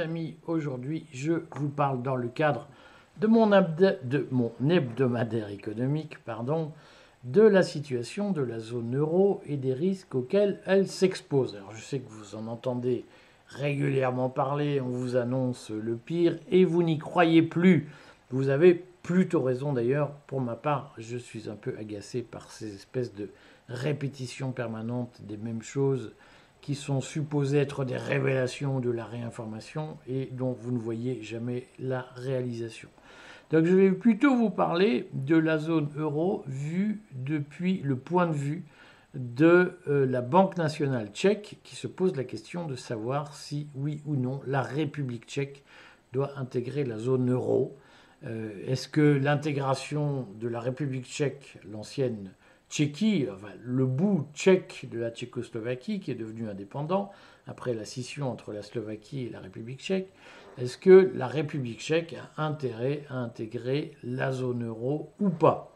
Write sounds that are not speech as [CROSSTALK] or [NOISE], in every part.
Amis, aujourd'hui, je vous parle dans le cadre de mon, de mon hebdomadaire économique, de la situation de la zone euro et des risques auxquels elle s'expose. Alors je sais que vous en entendez régulièrement parler, on vous annonce le pire et vous n'y croyez plus. Vous avez plutôt raison d'ailleurs. Pour ma part, je suis un peu agacé par ces espèces de répétitions permanentes des mêmes choses qui sont supposées être des révélations de la réinformation et dont vous ne voyez jamais la réalisation. Donc je vais plutôt vous parler de la zone euro vue depuis le point de vue de euh, la Banque nationale tchèque qui se pose la question de savoir si oui ou non la République tchèque doit intégrer la zone euro. Euh, est-ce que l'intégration de la République tchèque, l'ancienne Tchéquie, le bout tchèque de la Tchécoslovaquie qui est devenu indépendant après la scission entre la Slovaquie et la République tchèque, est-ce que la République tchèque a intérêt à intégrer la zone euro ou pas?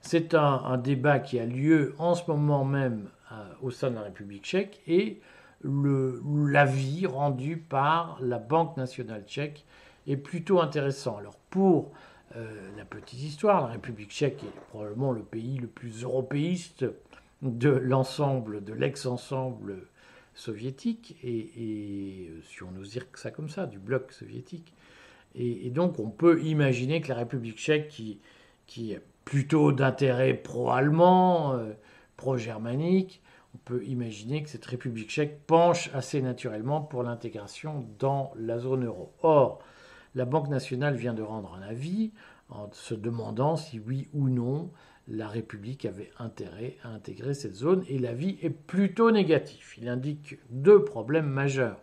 C'est un, débat qui a lieu en ce moment même euh, au sein de la République tchèque et l'avis rendu par la Banque nationale tchèque est plutôt intéressant. Alors pour la petite histoire, la République tchèque est probablement le pays le plus européiste de l'ensemble, de l'ex-ensemble soviétique, et, si on ose dire ça comme ça, du bloc soviétique. Et, donc on peut imaginer que la République tchèque, qui, qui est plutôt d'intérêt pro-allemand, euh, pro-germanique, on peut imaginer que cette République tchèque penche assez naturellement pour l'intégration dans la zone euro. Or, la Banque nationale vient de rendre un avis en se demandant si oui ou non la République avait intérêt à intégrer cette zone et l'avis est plutôt négatif. Il indique deux problèmes majeurs.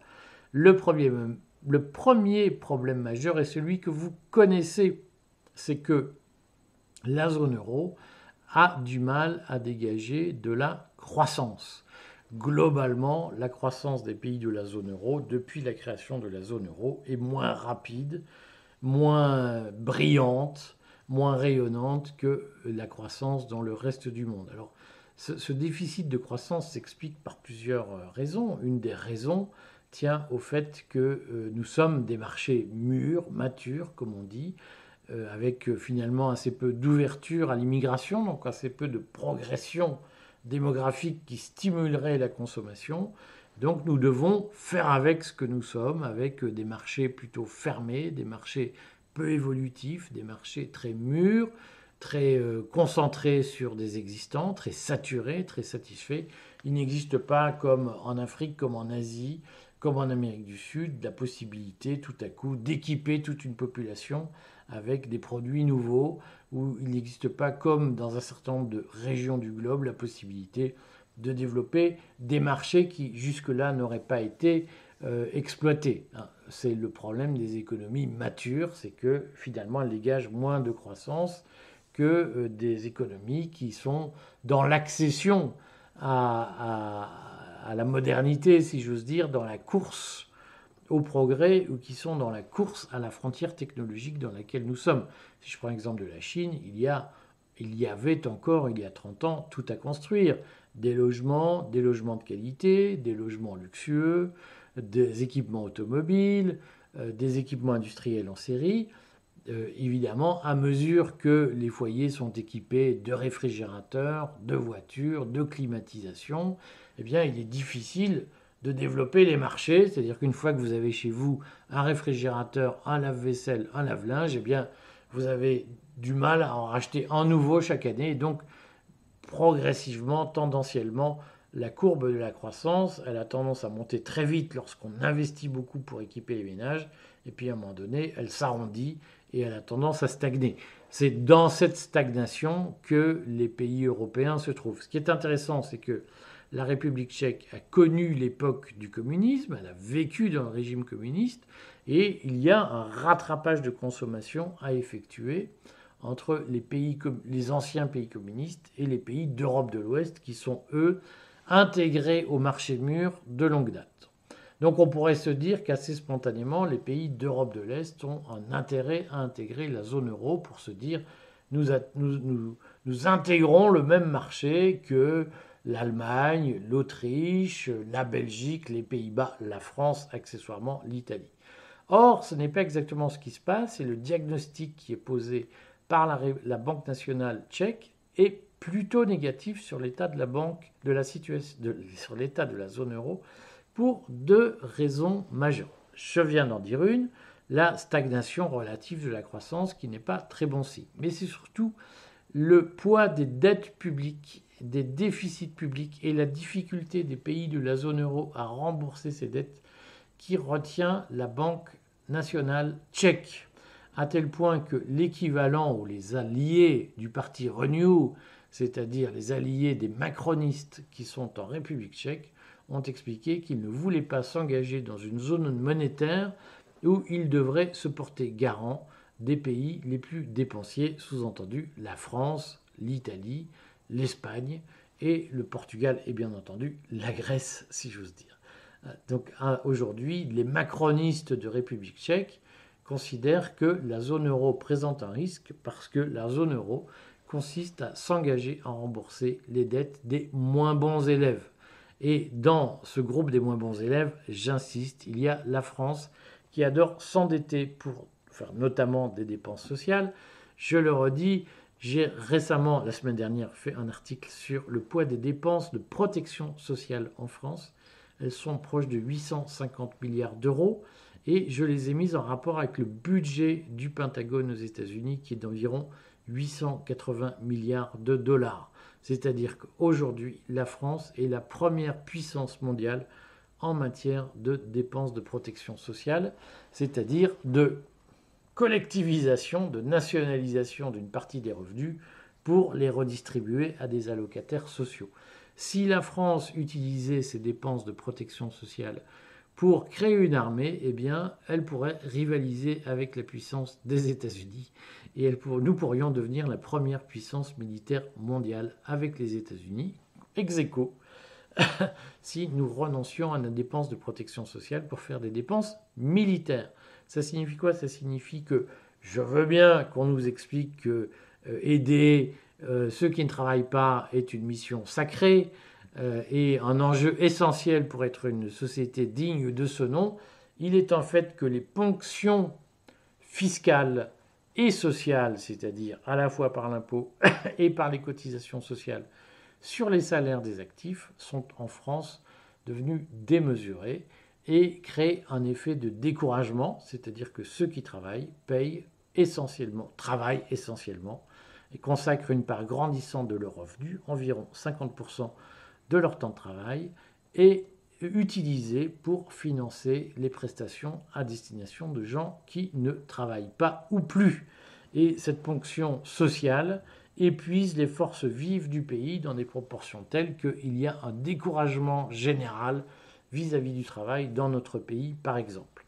Le premier, problème majeur est celui que vous connaissez, c'est que la zone euro a du mal à dégager de la croissance. Globalement, la croissance des pays de la zone euro depuis la création de la zone euro est moins rapide, moins brillante, moins rayonnante que la croissance dans le reste du monde. Alors, ce, déficit de croissance s'explique par plusieurs euh, raisons. Une des raisons tient au fait que euh, nous sommes des marchés mûrs, matures, comme on dit, euh, avec finalement assez peu d'ouverture à l'immigration, donc assez peu de progression démographique qui stimulerait la consommation. Donc nous devons faire avec ce que nous sommes, avec des marchés plutôt fermés, des marchés peu évolutifs, des marchés très mûrs, très euh, concentrés sur des existants, très saturés, très satisfaits. Il n'existe pas comme en Afrique, comme en Asie, comme en Amérique du Sud, la possibilité tout à coup d'équiper toute une population avec des produits nouveaux, où il n'existe pas comme dans un certain nombre de régions du globe la possibilité de développer des marchés qui jusque-là n'auraient pas été euh, exploités. Hein, c'est le problème des économies matures, c'est que finalement elles dégagent moins de croissance que euh, des économies qui sont dans l'accession à, à, la modernité, si j'ose dire, dans la course au progrès ou qui sont dans la course à la frontière technologique dans laquelle nous sommes. Si je prends l'exemple de la Chine, il y, a, il y avait encore, il y a 30 ans, tout à construire. Des logements, des logements de qualité, des logements luxueux, des équipements automobiles, euh, des équipements industriels en série. Euh, évidemment, à mesure que les foyers sont équipés de réfrigérateurs, de voitures, de climatisation, eh bien, il est difficile de développer les marchés, c'est-à-dire qu'une fois que vous avez chez vous un réfrigérateur, un lave-vaisselle, un lave-linge, eh bien, vous avez du mal à en racheter un nouveau chaque année. Et donc, progressivement, tendanciellement, la courbe de la croissance, elle a tendance à monter très vite lorsqu'on investit beaucoup pour équiper les ménages, et puis à un moment donné, elle s'arrondit et elle a tendance à stagner. C'est dans cette stagnation que les pays européens se trouvent. Ce qui est intéressant, c'est que la République tchèque a connu l'époque du communisme, elle a vécu dans le régime communiste, et il y a un rattrapage de consommation à effectuer entre les, anciens pays communistes et les pays d'Europe de l'Ouest qui sont, eux, intégrés au marché mûr de longue date. Donc on pourrait se dire qu'assez spontanément, les pays d'Europe de l'Est ont un intérêt à intégrer la zone euro pour se dire nous intégrons le même marché que l'Allemagne, l'Autriche, la Belgique, les Pays-Bas, la France, accessoirement l'Italie. Or, ce n'est pas exactement ce qui se passe et le diagnostic qui est posé par la, Banque nationale tchèque est plutôt négatif sur l'état de la banque, de la situation, sur l'état de la zone euro pour deux raisons majeures. Je viens d'en dire une, la stagnation relative de la croissance qui n'est pas très bon signe. Mais c'est surtout le poids des dettes publiques, des déficits publics et la difficulté des pays de la zone euro à rembourser ces dettes qui retient la Banque nationale tchèque, à tel point que l'équivalent ou les alliés du parti Renew, c'est-à-dire les alliés des macronistes qui sont en République tchèque, ont expliqué qu'ils ne voulaient pas s'engager dans une zone monétaire où ils devraient se porter garant des pays les plus dépensiers, sous-entendu la France, l'Italie, l'Espagne et le Portugal et bien entendu la Grèce, si j'ose dire. Donc aujourd'hui, les macronistes de République tchèque considèrent que la zone euro présente un risque parce que la zone euro consiste à s'engager à rembourser les dettes des moins bons élèves. Et dans ce groupe des moins bons élèves, j'insiste, il y a la France qui adore s'endetter pour faire notamment des dépenses sociales. Je le redis, j'ai récemment, la semaine dernière, fait un article sur le poids des dépenses de protection sociale en France. Elles sont proches de 850 milliards d'euros et je les ai mises en rapport avec le budget du Pentagone aux États-Unis qui est d'environ 880 milliards de dollars. C'est-à-dire qu'aujourd'hui, la France est la première puissance mondiale en matière de dépenses de protection sociale, c'est-à-dire de collectivisation, de nationalisation d'une partie des revenus pour les redistribuer à des allocataires sociaux. Si la France utilisait ses dépenses de protection sociale pour créer une armée, eh bien, elle pourrait rivaliser avec la puissance des États-Unis et nous pourrions devenir la première puissance militaire mondiale avec les États-Unis, ex aequo, [LAUGHS] si nous renoncions à nos dépenses de protection sociale pour faire des dépenses militaires. Ça signifie quoi? Ça signifie que je veux bien qu'on nous explique que euh, aider euh, ceux qui ne travaillent pas est une mission sacrée euh, et un enjeu essentiel pour être une société digne de ce nom. Il est en fait que les ponctions fiscales et sociales, c'est-à-dire à la fois par l'impôt [COUGHS] et par les cotisations sociales sur les salaires des actifs, sont en France devenues démesurées et créent un effet de découragement, c'est-à-dire que ceux qui travaillent payent essentiellement, travaillent essentiellement, et consacrent une part grandissante de leurs revenus, environ 50% de leur temps de travail, et utilisés pour financer les prestations à destination de gens qui ne travaillent pas ou plus. Et cette ponction sociale épuise les forces vives du pays dans des proportions telles qu'il y a un découragement général vis-à-vis -vis du travail dans notre pays, par exemple.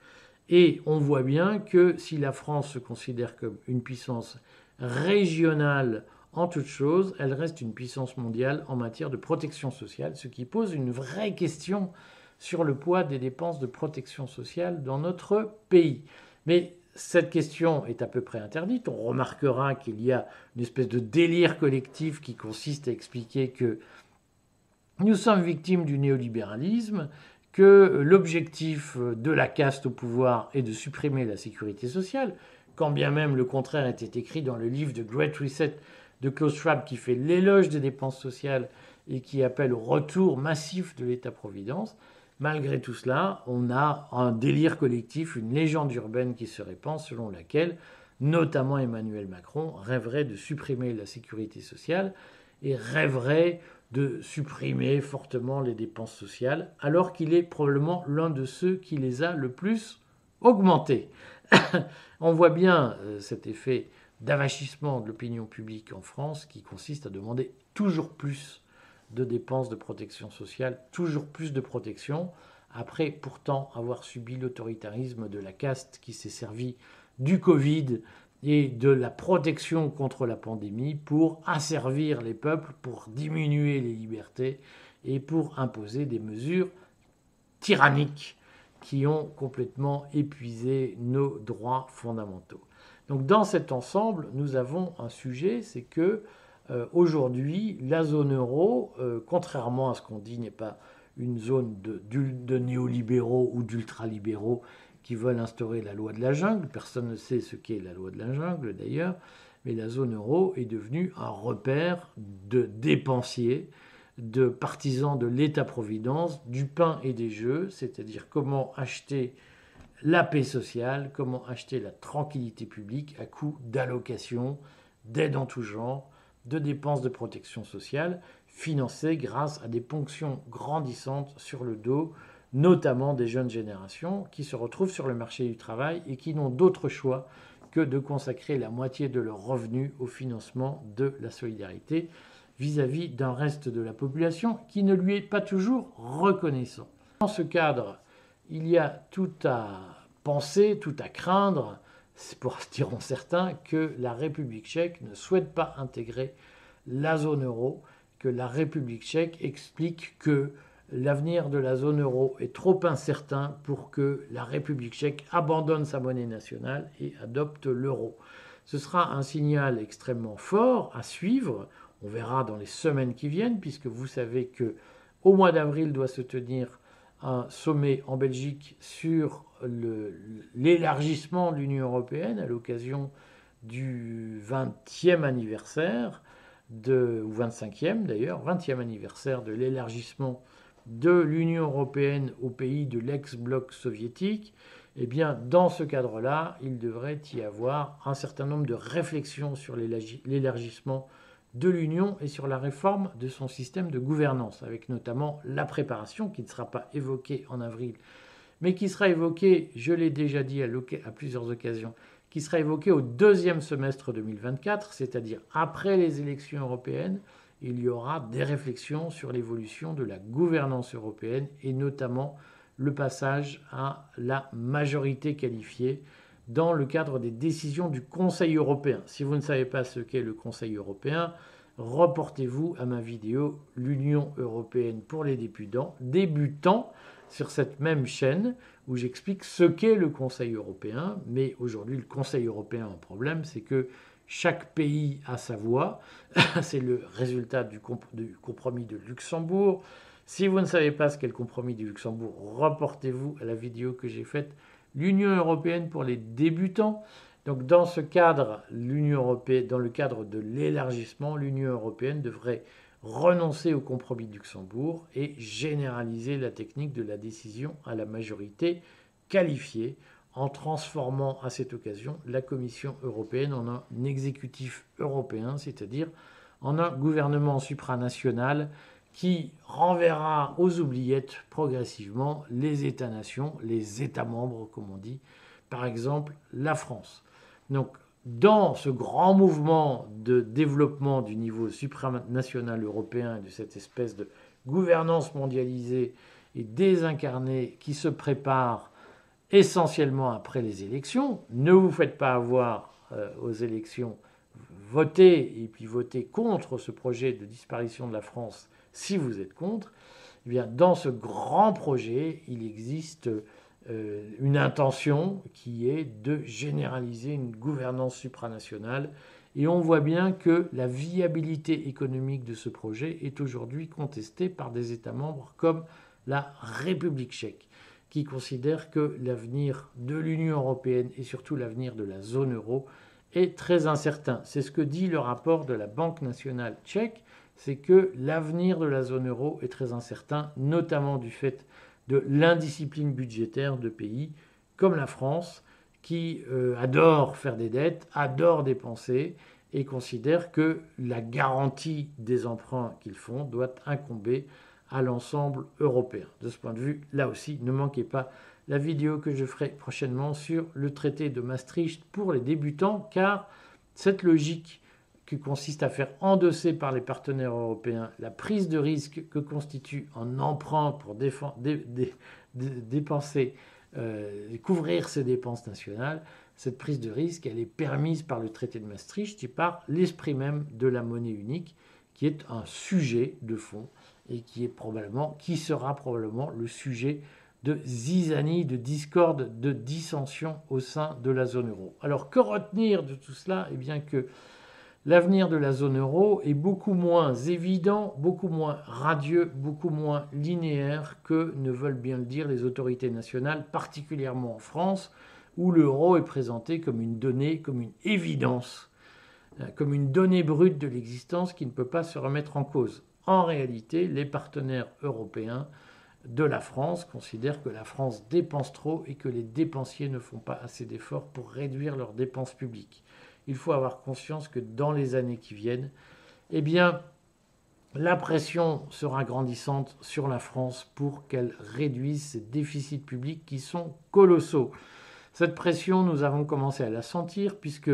Et on voit bien que si la France se considère comme une puissance régionale en toute chose, elle reste une puissance mondiale en matière de protection sociale, ce qui pose une vraie question sur le poids des dépenses de protection sociale dans notre pays. Mais cette question est à peu près interdite. On remarquera qu'il y a une espèce de délire collectif qui consiste à expliquer que nous sommes victimes du néolibéralisme, que l'objectif de la caste au pouvoir est de supprimer la sécurité sociale, quand bien même le contraire était écrit dans le livre de Great Reset de Klaus Schwab qui fait l'éloge des dépenses sociales et qui appelle au retour massif de l'État-providence. Malgré tout cela, on a un délire collectif, une légende urbaine qui se répand selon laquelle notamment Emmanuel Macron rêverait de supprimer la sécurité sociale et rêverait de supprimer fortement les dépenses sociales, alors qu'il est probablement l'un de ceux qui les a le plus augmentées. [COUGHS] on voit bien euh, cet effet d'avachissement de l'opinion publique en France qui consiste à demander toujours plus de dépenses de protection sociale, toujours plus de protection, après pourtant avoir subi l'autoritarisme de la caste qui s'est servi du Covid et de la protection contre la pandémie pour asservir les peuples, pour diminuer les libertés et pour imposer des mesures tyranniques qui ont complètement épuisé nos droits fondamentaux. Donc dans cet ensemble, nous avons un sujet, c'est que euh, aujourd'hui, la zone euro, euh, contrairement à ce qu'on dit, n'est pas une zone de, de néolibéraux ou d'ultralibéraux qui veulent instaurer la loi de la jungle. Personne ne sait ce qu'est la loi de la jungle d'ailleurs, mais la zone euro est devenue un repère de dépensiers, de partisans de l'État-providence, du pain et des jeux, c'est-à-dire comment acheter la paix sociale, comment acheter la tranquillité publique à coût d'allocations, d'aides en tout genre, de dépenses de protection sociale, financées grâce à des ponctions grandissantes sur le dos notamment des jeunes générations qui se retrouvent sur le marché du travail et qui n'ont d'autre choix que de consacrer la moitié de leurs revenus au financement de la solidarité vis-à-vis d'un reste de la population qui ne lui est pas toujours reconnaissant. Dans ce cadre, il y a tout à penser, tout à craindre, pour diront certains, que la République tchèque ne souhaite pas intégrer la zone euro, que la République tchèque explique que l'avenir de la zone euro est trop incertain pour que la République tchèque abandonne sa monnaie nationale et adopte l'euro. Ce sera un signal extrêmement fort à suivre. On verra dans les semaines qui viennent, puisque vous savez que au mois d'avril doit se tenir un sommet en Belgique sur l'élargissement de l'Union européenne à l'occasion du 20e anniversaire, de, ou 25e d'ailleurs, 20e anniversaire de l'élargissement de l'Union européenne aux pays de l'ex-bloc soviétique, eh bien, dans ce cadre-là, il devrait y avoir un certain nombre de réflexions sur l'élargissement de l'Union et sur la réforme de son système de gouvernance, avec notamment la préparation, qui ne sera pas évoquée en avril, mais qui sera évoquée, je l'ai déjà dit à, à plusieurs occasions, qui sera évoquée au deuxième semestre 2024, c'est-à-dire après les élections européennes, il y aura des réflexions sur l'évolution de la gouvernance européenne et notamment le passage à la majorité qualifiée dans le cadre des décisions du Conseil européen. Si vous ne savez pas ce qu'est le Conseil européen, reportez-vous à ma vidéo L'Union européenne pour les débutants, débutants sur cette même chaîne où j'explique ce qu'est le Conseil européen. Mais aujourd'hui, le Conseil européen a un problème, c'est que chaque pays a sa voix. [LAUGHS] C'est le résultat du, compromis de Luxembourg. Si vous ne savez pas ce qu'est le compromis du Luxembourg, reportez-vous à la vidéo que j'ai faite L'Union européenne pour les débutants. Donc dans ce cadre, l'Union européenne, dans le cadre de l'élargissement, l'Union européenne devrait renoncer au compromis de Luxembourg et généraliser la technique de la décision à la majorité qualifiée en transformant à cette occasion la Commission européenne en un exécutif européen, c'est-à-dire en un gouvernement supranational qui renverra aux oubliettes progressivement les États-nations, les États membres, comme on dit, par exemple la France. Donc, dans ce grand mouvement de développement du niveau supranational européen de cette espèce de gouvernance mondialisée et désincarnée qui se prépare essentiellement après les élections. Ne vous faites pas avoir euh, aux élections, votez et puis votez contre ce projet de disparition de la France si vous êtes contre. Eh bien, dans ce grand projet, il existe euh, une intention qui est de généraliser une gouvernance supranationale. Et on voit bien que la viabilité économique de ce projet est aujourd'hui contestée par des États membres comme la République tchèque qui considère que l'avenir de l'Union européenne et surtout l'avenir de la zone euro est très incertain. C'est ce que dit le rapport de la Banque nationale tchèque, c'est que l'avenir de la zone euro est très incertain, notamment du fait de l'indiscipline budgétaire de pays comme la France, qui euh, adore faire des dettes, adore dépenser et considère que la garantie des emprunts qu'ils font doit incomber à l'ensemble européen. De ce point de vue, là aussi, ne manquez pas la vidéo que je ferai prochainement sur le traité de Maastricht pour les débutants, car cette logique qui consiste à faire endosser par les partenaires européens la prise de risque que constitue un emprunt pour dépenser, euh, couvrir ses dépenses nationales, cette prise de risque, elle est permise par le traité de Maastricht et par l'esprit même de la monnaie unique, qui est un sujet de fond et qui, sera probablement le sujet de zizanie, de discorde, de dissension au sein de la zone euro. Alors que retenir de tout cela? Eh bien que L'avenir de la zone euro est beaucoup moins évident, beaucoup moins radieux, beaucoup moins linéaire que ne veulent bien le dire les autorités nationales, particulièrement en France, où l'euro est présenté comme une donnée, comme une évidence, euh, comme une donnée brute de l'existence qui ne peut pas se remettre en cause. En réalité, les partenaires européens de la France considèrent que la France dépense trop et que les dépensiers ne font pas assez d'efforts pour réduire leurs dépenses publiques il faut avoir conscience que dans les années qui viennent, eh bien, la pression sera grandissante sur la France pour qu'elle réduise ses déficits publics qui sont colossaux. Cette pression, nous avons commencé à la sentir puisque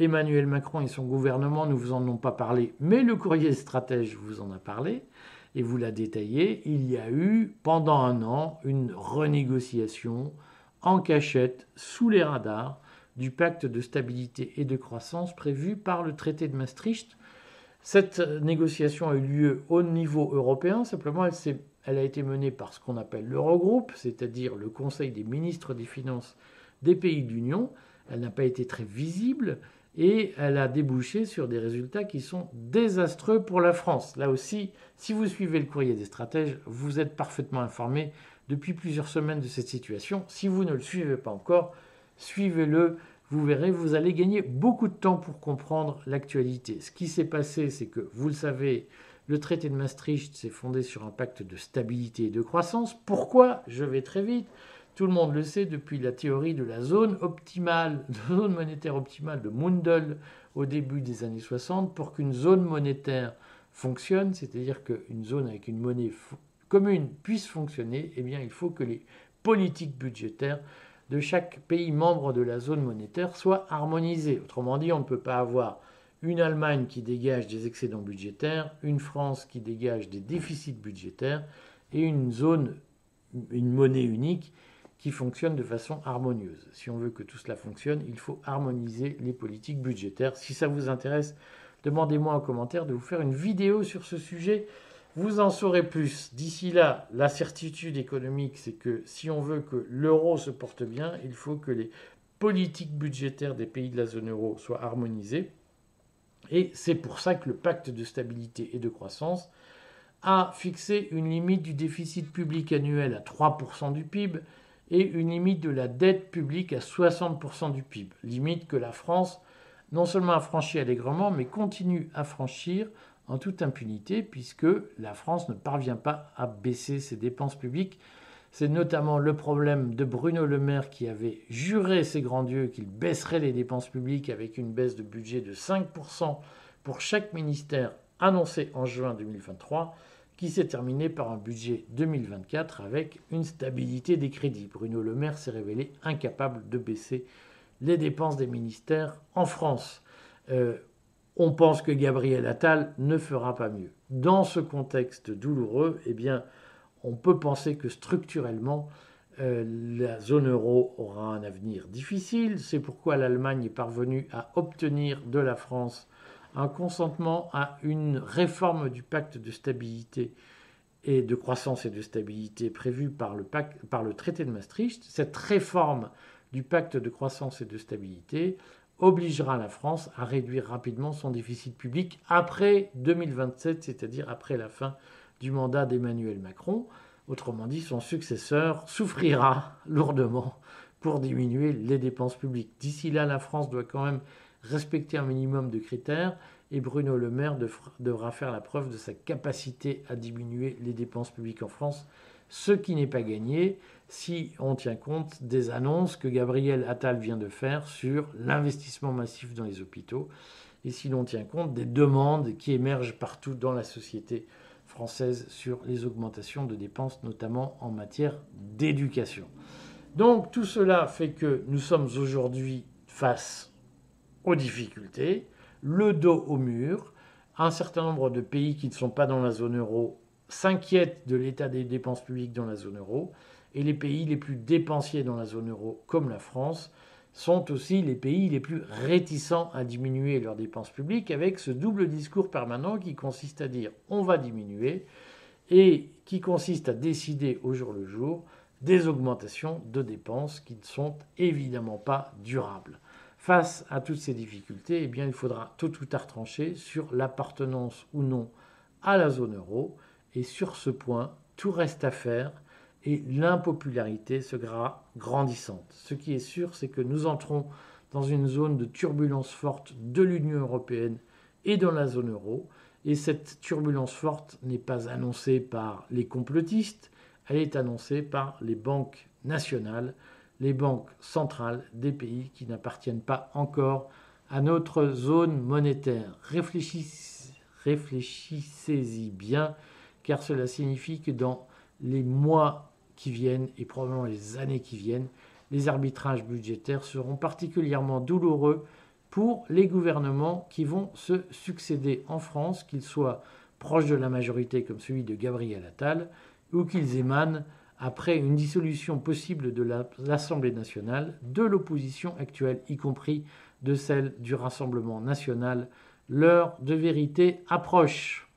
Emmanuel Macron et son gouvernement ne vous en ont pas parlé, mais le courrier stratège vous en a parlé et vous l'a détaillé. Il y a eu pendant un an une renégociation en cachette sous les radars du pacte de stabilité et de croissance prévu par le traité de Maastricht. Cette négociation a eu lieu au niveau européen, simplement elle, elle a été menée par ce qu'on appelle l'Eurogroupe, c'est-à-dire le Conseil des ministres des Finances des pays de l'Union. Elle n'a pas été très visible et elle a débouché sur des résultats qui sont désastreux pour la France. Là aussi, si vous suivez le courrier des stratèges, vous êtes parfaitement informé depuis plusieurs semaines de cette situation. Si vous ne le suivez pas encore, suivez-le vous verrez, vous allez gagner beaucoup de temps pour comprendre l'actualité. Ce qui s'est passé, c'est que, vous le savez, le traité de Maastricht s'est fondé sur un pacte de stabilité et de croissance. Pourquoi? Je vais très vite. Tout le monde le sait depuis la théorie de la zone optimale, [LAUGHS] de zone monétaire optimale de Mundell au début des années 60. Pour qu'une zone monétaire fonctionne, c'est-à-dire qu'une zone avec une monnaie commune puisse fonctionner, eh bien, il faut que les politiques budgétaires de chaque pays membre de la zone monétaire soit harmonisé. Autrement dit, on ne peut pas avoir une Allemagne qui dégage des excédents budgétaires, une France qui dégage des déficits budgétaires et une zone, une monnaie unique qui fonctionne de façon harmonieuse. Si on veut que tout cela fonctionne, il faut harmoniser les politiques budgétaires. Si ça vous intéresse, demandez-moi en commentaire de vous faire une vidéo sur ce sujet. Vous en saurez plus. D'ici là, la certitude économique, c'est que si on veut que l'euro se porte bien, il faut que les politiques budgétaires des pays de la zone euro soient harmonisées. Et c'est pour ça que le pacte de stabilité et de croissance a fixé une limite du déficit public annuel à 3% du PIB et une limite de la dette publique à 60% du PIB. Limite que la France non seulement a franchi allègrement, mais continue à franchir en toute impunité, puisque la France ne parvient pas à baisser ses dépenses publiques. C'est notamment le problème de Bruno Le Maire qui avait juré ses grands dieux qu'il baisserait les dépenses publiques avec une baisse de budget de 5% pour chaque ministère annoncé en juin 2023, qui s'est terminé par un budget 2024 avec une stabilité des crédits. Bruno Le Maire s'est révélé incapable de baisser les dépenses des ministères en France. Euh, on pense que Gabriel Attal ne fera pas mieux. Dans ce contexte douloureux, eh bien, on peut penser que structurellement, euh, la zone euro aura un avenir difficile. C'est pourquoi l'Allemagne est parvenue à obtenir de la France un consentement à une réforme du pacte de stabilité et de croissance et de stabilité prévue par le, par le traité de Maastricht. Cette réforme du pacte de croissance et de stabilité obligera la France à réduire rapidement son déficit public après 2027, c'est-à-dire après la fin du mandat d'Emmanuel Macron. Autrement dit, son successeur souffrira lourdement pour diminuer les dépenses publiques. D'ici là, la France doit quand même respecter un minimum de critères et Bruno Le Maire devra faire la preuve de sa capacité à diminuer les dépenses publiques en France, ce qui n'est pas gagné si on tient compte des annonces que Gabriel Attal vient de faire sur l'investissement massif dans les hôpitaux et si l'on tient compte des demandes qui émergent partout dans la société française sur les augmentations de dépenses, notamment en matière d'éducation. Donc tout cela fait que nous sommes aujourd'hui face aux difficultés, le dos au mur. Un certain nombre de pays qui ne sont pas dans la zone euro s'inquiètent de l'état des dépenses publiques dans la zone euro et les pays les plus dépensiers dans la zone euro, comme la France, sont aussi les pays les plus réticents à diminuer leurs dépenses publiques avec ce double discours permanent qui consiste à dire on va diminuer et qui consiste à décider au jour le jour des augmentations de dépenses qui ne sont évidemment pas durables. Face à toutes ces difficultés, eh il faudra tôt ou tard trancher sur l'appartenance ou non à la zone euro. Et sur ce point, tout reste à faire et l'impopularité sera grandissante. Ce qui est sûr, c'est que nous entrons dans une zone de turbulence forte de l'Union européenne et dans la zone euro. Et cette turbulence forte n'est pas annoncée par les complotistes, elle est annoncée par les banques nationales, les banques centrales des pays qui n'appartiennent pas encore à notre zone monétaire. Réfléchissez-y bien, car cela signifie que dans les mois qui viennent et probablement les années qui viennent, les arbitrages budgétaires seront particulièrement douloureux pour les gouvernements qui vont se succéder en France, qu'ils soient proches de la majorité comme celui de Gabriel Attal, ou qu'ils émanent après une dissolution possible de l'Assemblée nationale, de l'opposition actuelle, y compris de celle du Rassemblement national. L'heure de vérité approche.